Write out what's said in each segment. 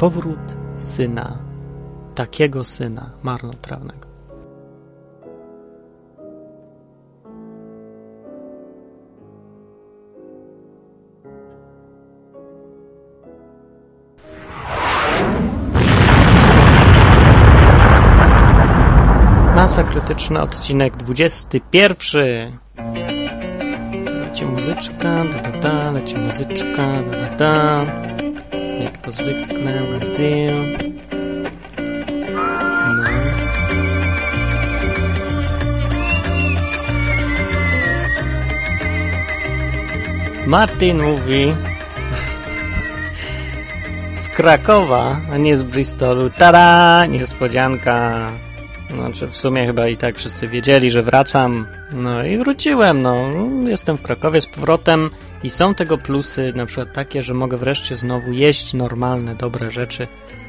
Powrót syna, takiego syna marnotrawnego. Masa krytyczna, odcinek 21. Leci muzyczka, da da da, leci muzyczka, da da da. Jak to zwykle, Brazil. No. Martin mówi z Krakowa, a nie z Bristolu. Tada! Niespodzianka. Znaczy w sumie chyba i tak wszyscy wiedzieli, że wracam. No i wróciłem, no. Jestem w Krakowie z powrotem i są tego plusy, na przykład takie, że mogę wreszcie znowu jeść normalne, dobre rzeczy,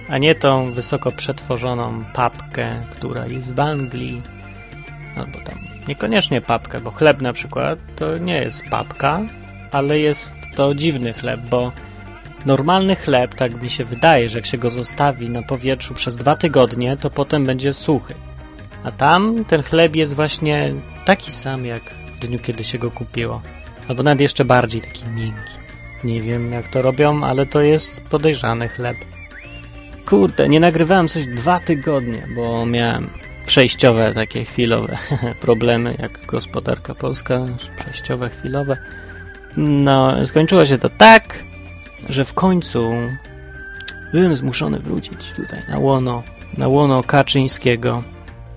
a nie tą wysoko przetworzoną papkę, która jest w Anglii. Albo tam niekoniecznie papkę, bo chleb na przykład to nie jest papka, ale jest to dziwny chleb, bo normalny chleb, tak mi się wydaje, że jak się go zostawi na powietrzu przez dwa tygodnie, to potem będzie suchy. A tam ten chleb jest właśnie taki sam jak w dniu, kiedy się go kupiło. Albo nawet jeszcze bardziej taki miękki. Nie wiem jak to robią, ale to jest podejrzany chleb. Kurde, nie nagrywałem coś dwa tygodnie, bo miałem przejściowe, takie chwilowe problemy, jak gospodarka polska, przejściowe, chwilowe. No, skończyło się to tak, że w końcu byłem zmuszony wrócić tutaj na łono, na łono Kaczyńskiego.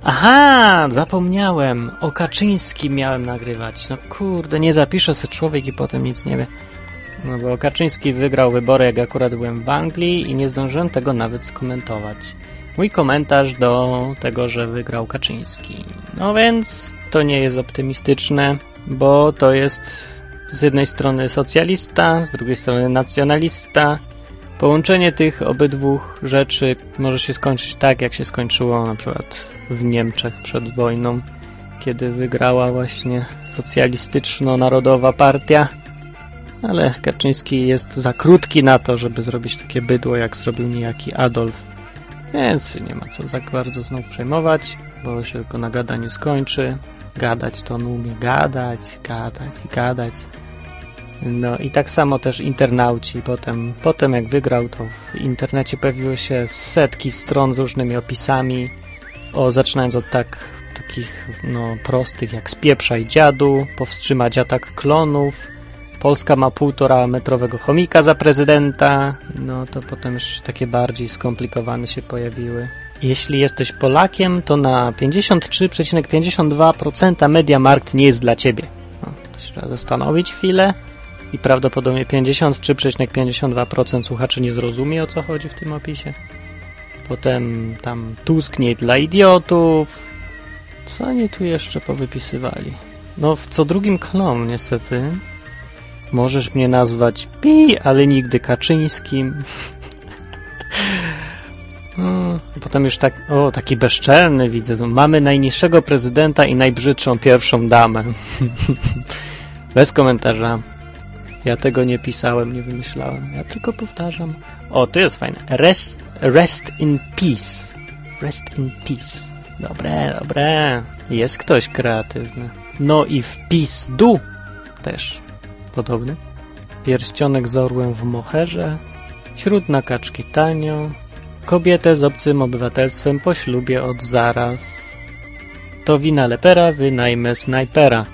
Aha, zapomniałem, o Kaczyńskim miałem nagrywać. No kurde, nie zapiszę sobie człowiek i potem nic nie wie. No bo Kaczyński wygrał wybory, jak akurat byłem w Anglii i nie zdążyłem tego nawet skomentować. Mój komentarz do tego, że wygrał Kaczyński. No więc to nie jest optymistyczne, bo to jest z jednej strony socjalista, z drugiej strony nacjonalista. Połączenie tych obydwu rzeczy może się skończyć tak, jak się skończyło na przykład w Niemczech przed wojną, kiedy wygrała właśnie socjalistyczno-narodowa partia. Ale Kaczyński jest za krótki na to, żeby zrobić takie bydło, jak zrobił niejaki Adolf. Więc nie ma co za bardzo znów przejmować, bo się tylko na gadaniu skończy. Gadać to on umie gadać, gadać i gadać. No i tak samo też internauci. Potem, potem jak wygrał, to w internecie pojawiły się setki stron z różnymi opisami. O, zaczynając od tak, takich no, prostych jak spieprzaj dziadu, powstrzymać atak klonów, Polska ma półtora metrowego chomika za prezydenta, no to potem już takie bardziej skomplikowane się pojawiły. Jeśli jesteś Polakiem, to na 53,52% Mediamarkt nie jest dla ciebie. No, to się trzeba zastanowić chwilę i prawdopodobnie 53,52% słuchaczy nie zrozumie o co chodzi w tym opisie. Potem tam Tusk dla idiotów. Co oni tu jeszcze powypisywali? No w co drugim klon niestety. Możesz mnie nazwać Pi, ale nigdy Kaczyńskim. No, potem już tak, o, taki bezczelny widzę. Mamy najniższego prezydenta i najbrzydszą pierwszą damę. Bez komentarza. Ja tego nie pisałem, nie wymyślałem. Ja tylko powtarzam. O, to jest fajne. Rest, rest in peace. Rest in peace. Dobre, dobre. Jest ktoś kreatywny. No i wpis du też podobny. Pierścionek z orłem w moherze. Śród na kaczki tanio. Kobietę z obcym obywatelstwem po ślubie od zaraz. To wina lepera, wynajmę snajpera.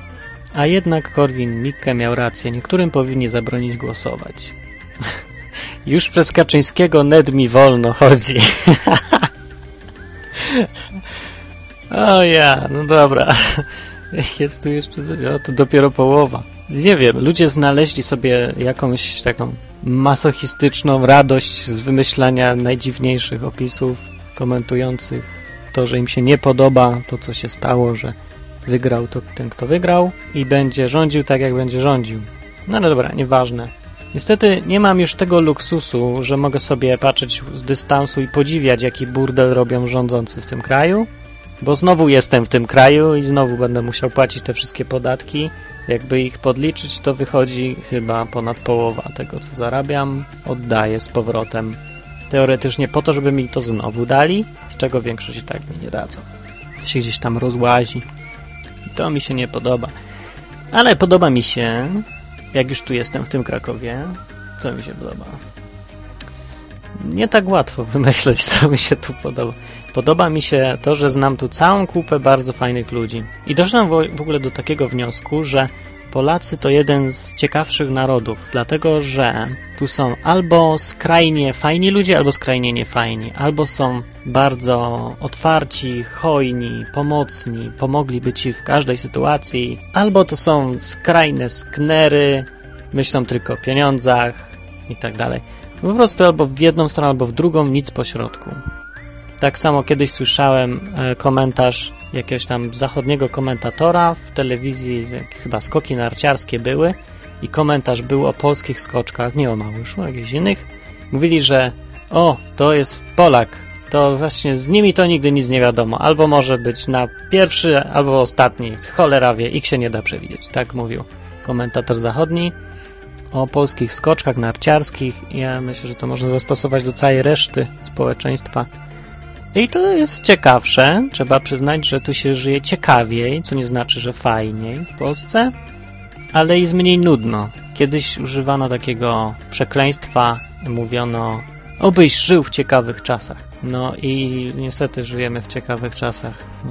A jednak Korwin-Mikke miał rację, niektórym powinni zabronić głosować. Już przez Kaczyńskiego ned mi wolno chodzi. o ja, no dobra. Jest tu jeszcze coś, o to dopiero połowa. Nie wiem, ludzie znaleźli sobie jakąś taką masochistyczną radość z wymyślania najdziwniejszych opisów komentujących to, że im się nie podoba to, co się stało, że wygrał to ten, kto wygrał i będzie rządził tak, jak będzie rządził. No, no dobra, nieważne. Niestety nie mam już tego luksusu, że mogę sobie patrzeć z dystansu i podziwiać, jaki burdel robią rządzący w tym kraju, bo znowu jestem w tym kraju i znowu będę musiał płacić te wszystkie podatki. Jakby ich podliczyć, to wychodzi chyba ponad połowa tego, co zarabiam, oddaję z powrotem. teoretycznie po to, żeby mi to znowu dali, z czego większość i tak mi nie dadzą. Się gdzieś tam rozłazi. To mi się nie podoba. Ale podoba mi się, jak już tu jestem w tym Krakowie, to mi się podoba. Nie tak łatwo wymyśleć, co mi się tu podoba. Podoba mi się to, że znam tu całą kupę bardzo fajnych ludzi. I doszedłem w ogóle do takiego wniosku, że Polacy to jeden z ciekawszych narodów, dlatego że tu są albo skrajnie fajni ludzie, albo skrajnie niefajni, albo są bardzo otwarci, hojni, pomocni, pomogliby ci w każdej sytuacji, albo to są skrajne sknery, myślą tylko o pieniądzach i tak dalej. Po prostu albo w jedną stronę, albo w drugą, nic po środku. Tak samo kiedyś słyszałem e, komentarz jakiegoś tam zachodniego komentatora w telewizji, chyba skoki narciarskie były i komentarz był o polskich skoczkach, nie o Małyszu, jakichś innych. Mówili, że o, to jest Polak, to właśnie z nimi to nigdy nic nie wiadomo. Albo może być na pierwszy, albo ostatni. Cholera wie, ich się nie da przewidzieć. Tak mówił komentator zachodni o polskich skoczkach narciarskich. Ja myślę, że to można zastosować do całej reszty społeczeństwa. I to jest ciekawsze. Trzeba przyznać, że tu się żyje ciekawiej, co nie znaczy, że fajniej w Polsce, ale jest mniej nudno. Kiedyś używano takiego przekleństwa, mówiono, obyś żył w ciekawych czasach. No i niestety żyjemy w ciekawych czasach. No,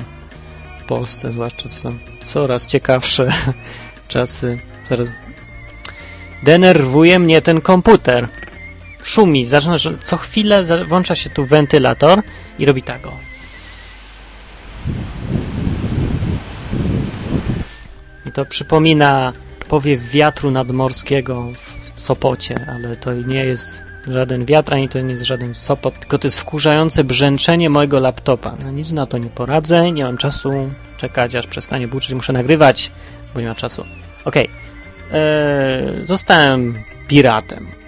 w Polsce zwłaszcza są coraz ciekawsze czasy. Coraz denerwuje mnie ten komputer szumi, zaczyna, że co chwilę włącza się tu wentylator i robi tak o. I to przypomina powiew wiatru nadmorskiego w Sopocie, ale to nie jest żaden wiatr, ani to nie jest żaden Sopot, tylko to jest wkurzające brzęczenie mojego laptopa. No nic na to nie poradzę, nie mam czasu czekać, aż przestanie buczyć, muszę nagrywać, bo nie ma czasu. Okej, okay. eee, zostałem piratem.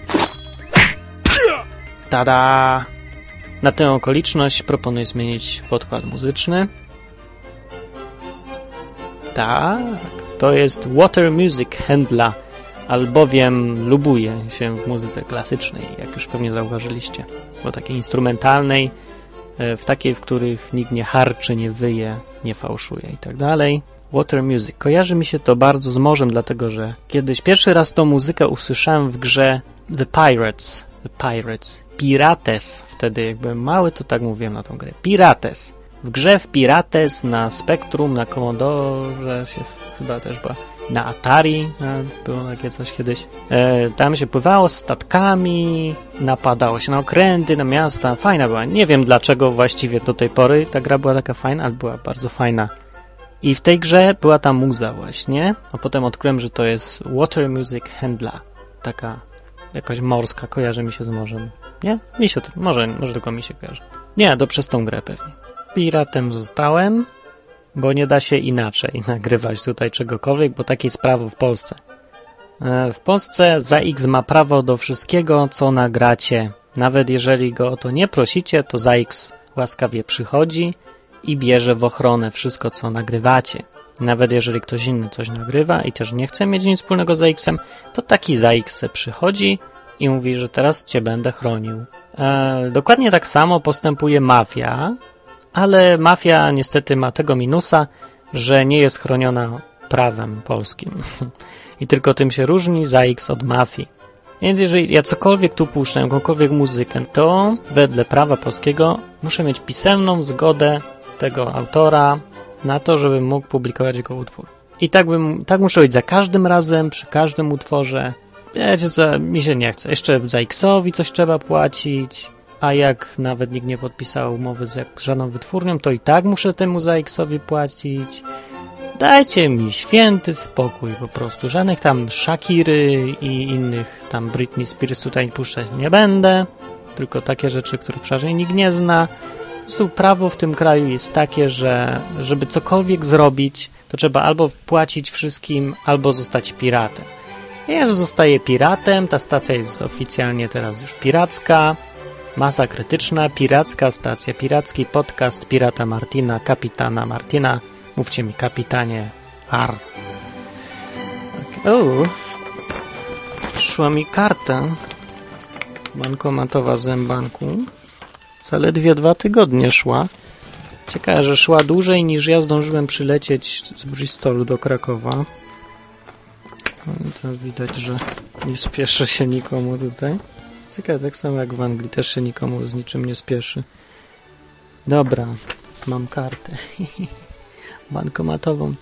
Tada! Na tę okoliczność proponuję zmienić podkład muzyczny. Tak, to jest Water Music Handla, albowiem lubuję się w muzyce klasycznej, jak już pewnie zauważyliście, bo takiej instrumentalnej, e, w takiej, w których nikt nie harczy, nie wyje, nie fałszuje i tak dalej. Water Music. Kojarzy mi się to bardzo z morzem, dlatego że kiedyś pierwszy raz tą muzykę usłyszałem w grze The Pirates. The Pirates. Pirates. Wtedy jak byłem mały, to tak mówiłem na tą grę. Pirates. W grze w Pirates na Spectrum, na Commodore się chyba też była, na Atari było takie coś kiedyś. E, tam się pływało statkami, napadało się na okręty, na miasta. Fajna była. Nie wiem dlaczego właściwie do tej pory ta gra była taka fajna, ale była bardzo fajna. I w tej grze była ta muza właśnie, a potem odkryłem, że to jest Water Music Handla. Taka jakaś morska, kojarzy mi się z morzem. Nie? Mi się to, może, może tylko mi się kojarzy. Nie, to przez tą grę pewnie. Piratem zostałem, bo nie da się inaczej nagrywać tutaj czegokolwiek, bo takie jest prawo w Polsce. E, w Polsce za X ma prawo do wszystkiego, co nagracie. Nawet jeżeli go o to nie prosicie, to za X łaskawie przychodzi i bierze w ochronę wszystko, co nagrywacie. Nawet jeżeli ktoś inny coś nagrywa i też nie chce mieć nic wspólnego z X-em, to taki za X przychodzi i mówi, że teraz cię będę chronił. E, dokładnie tak samo postępuje mafia, ale mafia niestety ma tego minusa, że nie jest chroniona prawem polskim. I tylko tym się różni za X od mafii. Więc jeżeli ja cokolwiek tu puszczę, jakąkolwiek muzykę, to wedle prawa polskiego muszę mieć pisemną zgodę tego autora na to, żebym mógł publikować jego utwór. I tak, bym, tak muszę być za każdym razem, przy każdym utworze. Wiecie co, mi się nie chce. Jeszcze za X-owi coś trzeba płacić, a jak nawet nikt nie podpisał umowy z żadną wytwórnią, to i tak muszę temu za X-owi płacić. Dajcie mi święty spokój po prostu. Żadnych tam Shakiry i innych tam Britney Spears tutaj puszczać nie będę. Tylko takie rzeczy, których przeważnie nikt nie zna. Po prostu prawo w tym kraju jest takie, że żeby cokolwiek zrobić, to trzeba albo płacić wszystkim, albo zostać piratem. Ja, że zostaję piratem, ta stacja jest oficjalnie teraz już piracka, masa krytyczna, piracka stacja, piracki podcast pirata Martina, kapitana Martina. Mówcie mi, kapitanie, ar. Okay. O, przyszła mi karta. bankomatowa zębanku. Zaledwie dwa tygodnie szła. Ciekawe, że szła dłużej niż ja zdążyłem przylecieć z Bristolu do Krakowa. To widać, że nie spieszy się nikomu tutaj. Ciekawe, tak samo jak w Anglii, też się nikomu z niczym nie spieszy. Dobra, mam kartę bankomatową.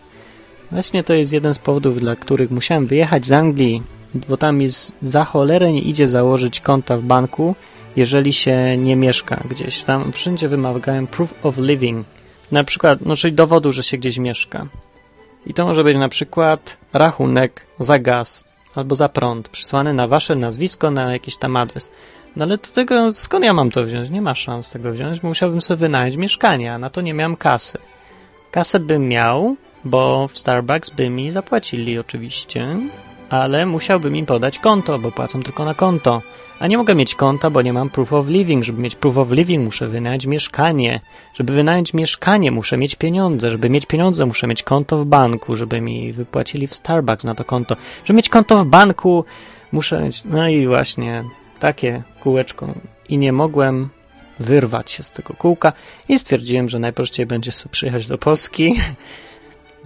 Właśnie to jest jeden z powodów, dla których musiałem wyjechać z Anglii, bo tam jest za cholerę nie idzie założyć konta w banku, jeżeli się nie mieszka gdzieś. Tam wszędzie wymagałem proof of living. Na przykład, no czyli dowodu, że się gdzieś mieszka. I to może być na przykład rachunek za gaz albo za prąd przysłany na wasze nazwisko, na jakiś tam adres. No ale do tego, skąd ja mam to wziąć? Nie ma szans tego wziąć, bo musiałbym sobie wynająć mieszkanie, a na to nie miałem kasy. Kasę bym miał, bo w Starbucks by mi zapłacili oczywiście, ale musiałbym im podać konto, bo płacą tylko na konto. A nie mogę mieć konta, bo nie mam proof of living. Żeby mieć proof of living, muszę wynająć mieszkanie. Żeby wynająć mieszkanie, muszę mieć pieniądze. Żeby mieć pieniądze, muszę mieć konto w banku, żeby mi wypłacili w Starbucks na to konto. Żeby mieć konto w banku, muszę mieć. No i właśnie takie kółeczko. I nie mogłem wyrwać się z tego kółka i stwierdziłem, że najprościej będzie sobie przyjechać do Polski.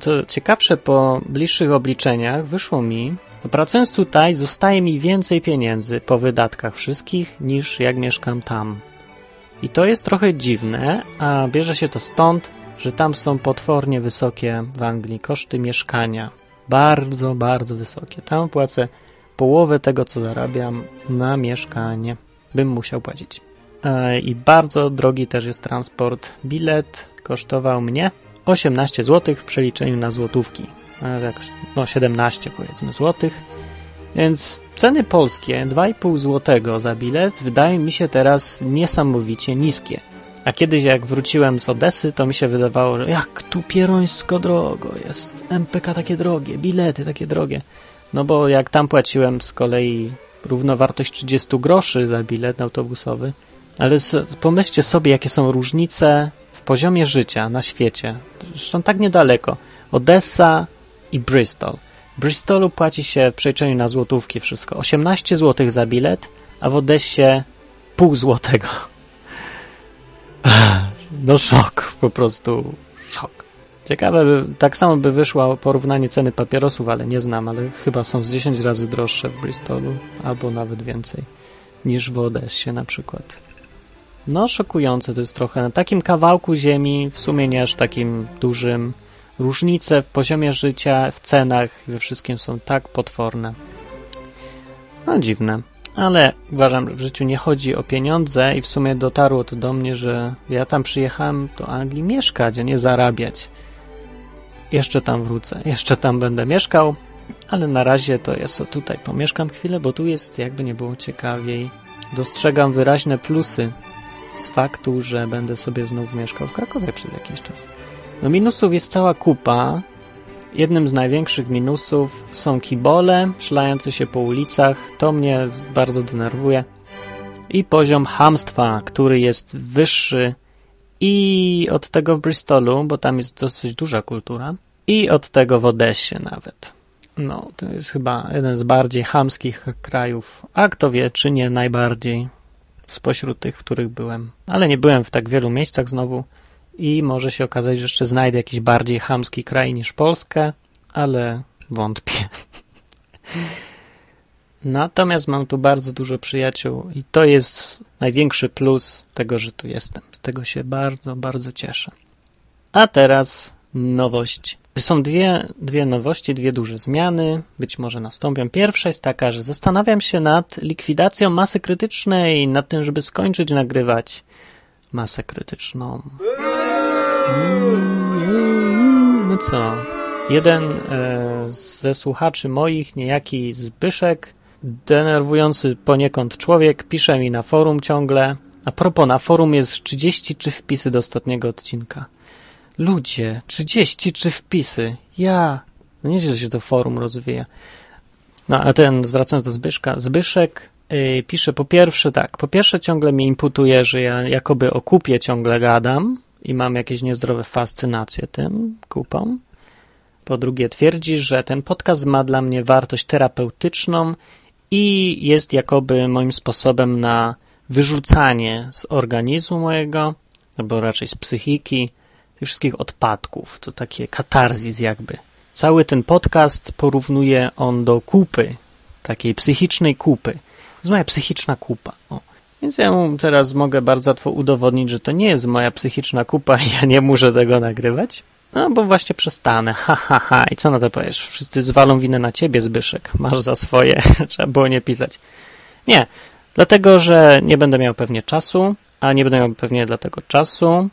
Co ciekawsze, po bliższych obliczeniach wyszło mi, pracując tutaj zostaje mi więcej pieniędzy po wydatkach wszystkich niż jak mieszkam tam. I to jest trochę dziwne, a bierze się to stąd, że tam są potwornie wysokie w Anglii koszty mieszkania. Bardzo, bardzo wysokie. Tam płacę połowę tego, co zarabiam na mieszkanie. Bym musiał płacić. I bardzo drogi też jest transport. Bilet kosztował mnie 18 zł w przeliczeniu na złotówki. Jakoś, no 17 powiedzmy złotych. Więc ceny polskie 2,5 zł za bilet wydają mi się teraz niesamowicie niskie. A kiedyś jak wróciłem z Odesy, to mi się wydawało, że jak tu pierońsko drogo jest. MPK takie drogie, bilety takie drogie. No bo jak tam płaciłem z kolei równowartość 30 groszy za bilet autobusowy, ale pomyślcie sobie, jakie są różnice w poziomie życia na świecie. Zresztą tak niedaleko. Odessa i Bristol. W Bristolu płaci się w przeliczeniu na złotówki wszystko. 18 zł za bilet, a w Odessie pół złotego. No szok, po prostu szok. Ciekawe, tak samo by wyszło porównanie ceny papierosów, ale nie znam, ale chyba są z 10 razy droższe w Bristolu, albo nawet więcej, niż w Odessie na przykład. No, szokujące to jest trochę. Na takim kawałku ziemi, w sumie nie aż takim dużym, różnice w poziomie życia, w cenach, we wszystkim są tak potworne. No, dziwne. Ale uważam, że w życiu nie chodzi o pieniądze i w sumie dotarło to do mnie, że ja tam przyjechałem do Anglii mieszkać, a nie zarabiać. Jeszcze tam wrócę, jeszcze tam będę mieszkał, ale na razie to jest o tutaj pomieszkam chwilę, bo tu jest jakby nie było ciekawiej. Dostrzegam wyraźne plusy z faktu, że będę sobie znów mieszkał w Krakowie przez jakiś czas. No minusów jest cała kupa. Jednym z największych minusów są kibole szlające się po ulicach. To mnie bardzo denerwuje. I poziom hamstwa, który jest wyższy i od tego w Bristolu, bo tam jest dosyć duża kultura, i od tego w Odessie nawet. No, to jest chyba jeden z bardziej hamskich krajów, a kto wie, czy nie najbardziej spośród tych, w których byłem. Ale nie byłem w tak wielu miejscach znowu i może się okazać, że jeszcze znajdę jakiś bardziej chamski kraj niż Polskę, ale wątpię. Natomiast mam tu bardzo dużo przyjaciół i to jest największy plus tego, że tu jestem. Z tego się bardzo, bardzo cieszę. A teraz nowość. Są dwie, dwie nowości, dwie duże zmiany, być może nastąpią. Pierwsza jest taka, że zastanawiam się nad likwidacją masy krytycznej, nad tym, żeby skończyć nagrywać masę krytyczną. No co? Jeden e, ze słuchaczy moich, niejaki Zbyszek, denerwujący poniekąd człowiek, pisze mi na forum ciągle. A propos, na forum jest 33 wpisy do ostatniego odcinka. Ludzie, 33 wpisy. Ja. No nieźle się to forum rozwija. No, a ten, zwracając do Zbyszka, Zbyszek yy, pisze po pierwsze tak, po pierwsze ciągle mi imputuje, że ja jakoby o kupie ciągle gadam i mam jakieś niezdrowe fascynacje tym kupą. Po drugie twierdzi, że ten podcast ma dla mnie wartość terapeutyczną i jest jakoby moim sposobem na wyrzucanie z organizmu mojego, albo raczej z psychiki, tych wszystkich odpadków. To takie katarzis jakby. Cały ten podcast porównuje on do kupy, takiej psychicznej kupy. To jest moja psychiczna kupa. O. Więc ja mu teraz mogę bardzo łatwo udowodnić, że to nie jest moja psychiczna kupa i ja nie muszę tego nagrywać. No, bo właśnie przestanę. Ha, ha, ha. I co na to powiesz? Wszyscy zwalą winę na ciebie, Zbyszek. Masz za swoje. Trzeba było nie pisać. Nie. Dlatego, że nie będę miał pewnie czasu, a nie będę miał pewnie dlatego czasu,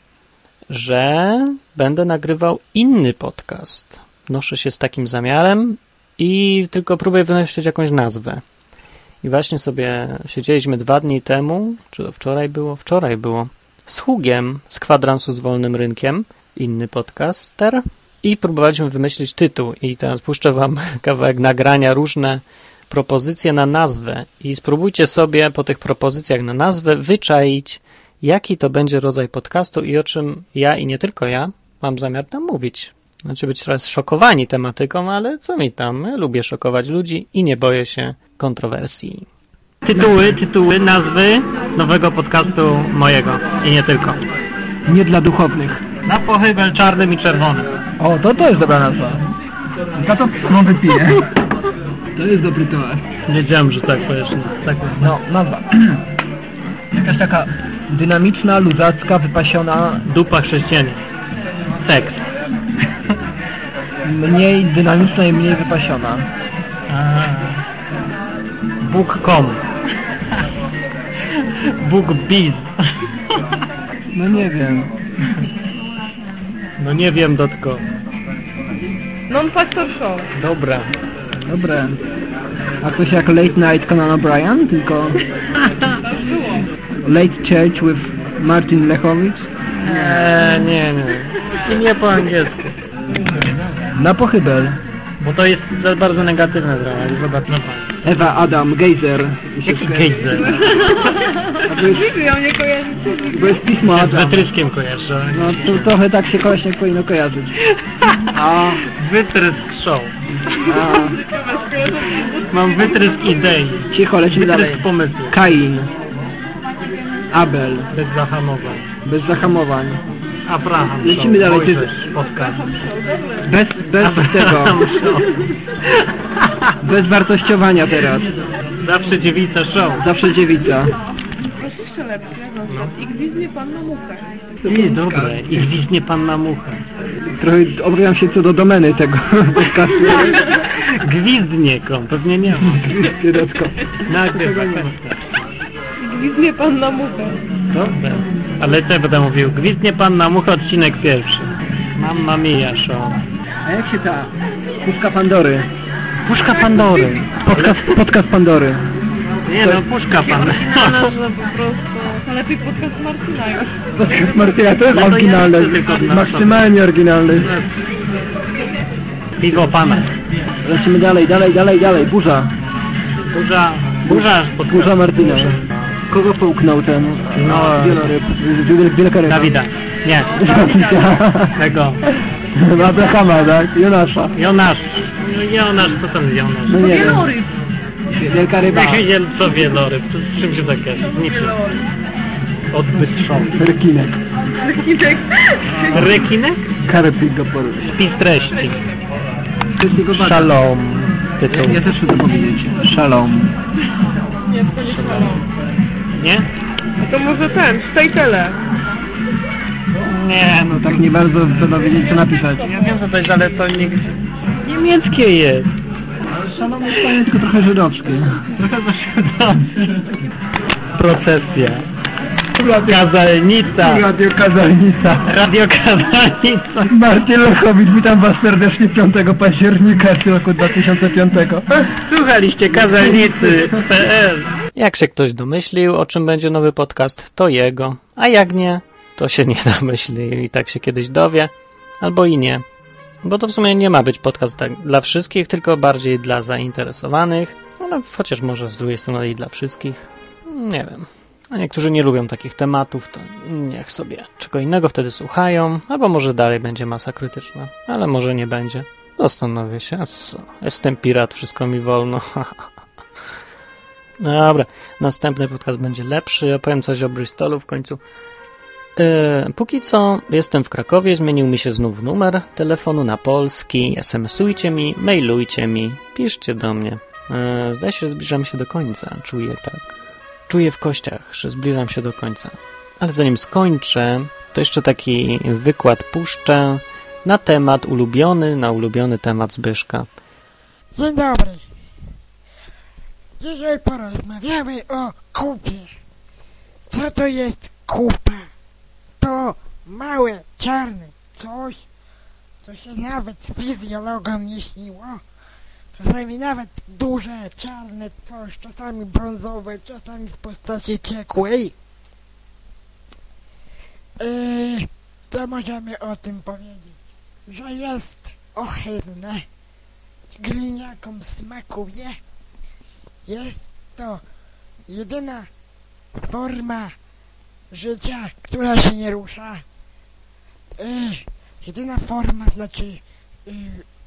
że będę nagrywał inny podcast. Noszę się z takim zamiarem i tylko próbuję wymyślić jakąś nazwę. I właśnie sobie siedzieliśmy dwa dni temu, czy to wczoraj było? Wczoraj było. Z Hugiem z kwadransu z wolnym rynkiem, inny podcaster, i próbowaliśmy wymyślić tytuł. I teraz puszczę wam kawałek nagrania, różne propozycje na nazwę. I spróbujcie sobie po tych propozycjach na nazwę wyczaić, jaki to będzie rodzaj podcastu i o czym ja i nie tylko ja mam zamiar tam mówić. Znaczy być teraz szokowani tematyką, ale co mi tam? Ja lubię szokować ludzi i nie boję się kontrowersji. Tytuły, tytuły, nazwy nowego podcastu mojego i nie tylko. Nie dla duchownych. Na pochybel czarnym i czerwonym. O, to to jest dobra nazwa. Za to no wypiję. To jest dobry tovar. Wiedziałem, że tak powiesz. Tak. No, nazwa. Jakaś taka dynamiczna, luzacka, wypasiona, Dupa chrześcijanin. Seks. Mniej dynamiczna i mniej wypasiona. Bóg.com Bóg Biz. No nie wiem. No nie wiem, dotko. Non-Factor Show. Dobra. Dobre. A coś jak Late Night Conan O'Brien, tylko Tak było. Late Church with Martin Lechowicz. Eee, nie, nie. I nie po angielsku. Na pochybel. Bo to jest za bardzo negatywne trochę. Zobacz na pan. Ewa Adam Geyser. Jaki gejzer? A to jest, Nigdy ją nie kojarzycie. to jest pismo Z Adam. wytryskiem kojarzę. No to trochę tak się koleśnie powinno kojarzyć. A, Wytrysk show. a, Mam wytrysk idei. cicho, lecimy dalej. Wytrysk pomysłu. Kain. Abel. Bez zahamowań. Bez zahamowań. Abraham Lecimy show. dalej, ty- Mojżesz, podcast. Bez, bez tego. Abraham show. Bez wartościowania teraz. Zawsze dziewica show. Zawsze dziewica. Masz jeszcze lepsze, na przykład I gwizdnie pan na muchę. Nie, dobre. I gwizdnie pan na muchę. Trochę obawiam się co do domeny tego podcastu. Gwizdnie.com. Pewnie nie ma. I gwizdnie pan na muchę. Dobre. Ale co będę mówił? Gwizdnie pan na muchę, odcinek pierwszy. Mamma mia show. A jak się ta puszka Pandory? Puszka Pandory. Podcast, podcast Pandory. Nie no, puszka pan. Ale że po prostu... Lepiej podcast Martina już. Podcast Martyna to jest No to ja oryginalny. chcę tylko na- Maksymalnie oryginalny. Piwo pana. Lecimy dalej, dalej, dalej, dalej. Burza. Burza, burza, Burza Martyna. Kogo połknął ten No. wieloryb? Wiel- Wielka ryba. Dawida. Nie. Tego. Abrahama, tak? Jonasza. Jonasz. No Jonasz, co tam Jonasz? No nie wiem. Wieloryb. Wielka ryba. Wiel, co wieloryb? To z czym się tak jest? Niczym. Odbyt show. Rekinek. Rekinek. Rekinek? Karpik go poruszy. Spis treści. Shalom. Tytuł. Ja też chcę to powiedzieć. Shalom. Nie, to nie szalą. Nie? A to może ten, Stejtele. Nie, no No tak nie bardzo trzeba wiedzieć co napisać. Ja wiem co to jest, ale to nie... Niemieckie jest. Jest fajne, tylko trochę żydowskie. Trochę zaświadczone. Procesja. Kazalnica. Radio Kazalnica. Radio Kazalnica. Marcin Lechowicz, witam Was serdecznie 5 października roku 2005. Słuchaliście kazalnicy.pl Jak się ktoś domyślił, o czym będzie nowy podcast, to jego, a jak nie, to się nie domyśli i tak się kiedyś dowie, albo i nie. Bo to w sumie nie ma być podcast tak dla wszystkich, tylko bardziej dla zainteresowanych, no, chociaż może z drugiej strony i dla wszystkich. Nie wiem. A niektórzy nie lubią takich tematów, to niech sobie czego innego wtedy słuchają, albo może dalej będzie masa krytyczna, ale może nie będzie. Zastanowię się, co? Jestem pirat, wszystko mi wolno. Dobra, następny podcast będzie lepszy. Opowiem coś o Bristolu w końcu. E, póki co jestem w Krakowie, zmienił mi się znów numer telefonu na polski. SMS-ujcie mi, mailujcie mi, piszcie do mnie. E, zdaje się, że zbliżam się do końca. Czuję tak. Czuję w kościach, że zbliżam się do końca. Ale zanim skończę, to jeszcze taki wykład puszczę na temat ulubiony, na ulubiony temat Zbyszka. Dzień dobry. Dzisiaj porozmawiamy o kupie. Co to jest kupa? To małe, czarne coś, co się nawet fizjologom nie śniło. Czasami nawet duże, czarne coś, czasami brązowe, czasami w postaci ciekłej. Yy, to możemy o tym powiedzieć, że jest ohydne, gliniakom smakuje. Jest to jedyna forma życia, która się nie rusza. Yy, jedyna forma, znaczy yy,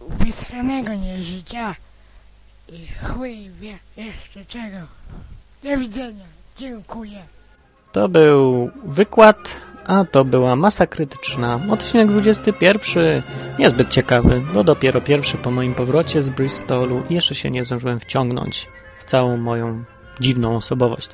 wysranego nie życia. Yy, chuj wie jeszcze czego. Do widzenia. Dziękuję. To był wykład, a to była masa krytyczna. Odcinek 21. Niezbyt ciekawy, bo dopiero pierwszy po moim powrocie z Bristolu i jeszcze się nie zdążyłem wciągnąć w całą moją dziwną osobowość.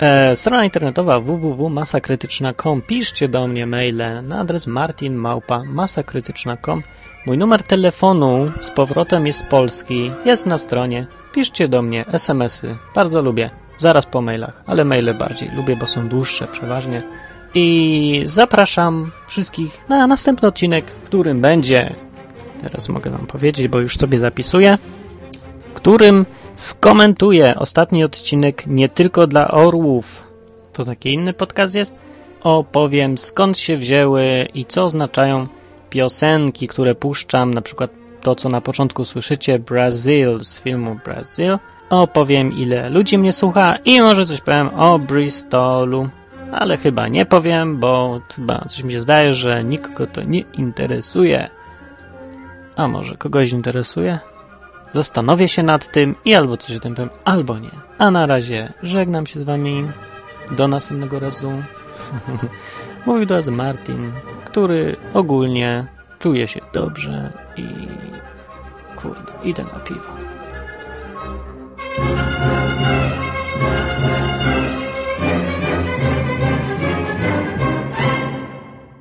E, strona internetowa www.masakrytyczna.com Piszcie do mnie maile na adres martinmałpa.masakrytyczna.com Mój numer telefonu z powrotem jest polski, jest na stronie. Piszcie do mnie SMS-y, bardzo lubię. Zaraz po mailach, ale maile bardziej lubię, bo są dłuższe przeważnie. I zapraszam wszystkich na następny odcinek, w którym będzie, teraz mogę wam powiedzieć, bo już sobie zapisuję, w którym skomentuję ostatni odcinek nie tylko dla orłów. To taki inny podcast jest. Opowiem skąd się wzięły i co oznaczają piosenki, które puszczam, na przykład to, co na początku słyszycie, Brazil z filmu Brazil. Opowiem, ile ludzi mnie słucha i może coś powiem o Bristolu. Ale chyba nie powiem, bo chyba coś mi się zdaje, że nikogo to nie interesuje. A może kogoś interesuje? Zastanowię się nad tym i albo coś o tym powiem, albo nie. A na razie żegnam się z wami. Do następnego razu. Mówił do Was Martin, który ogólnie czuje się dobrze i kurde, idę na piwo.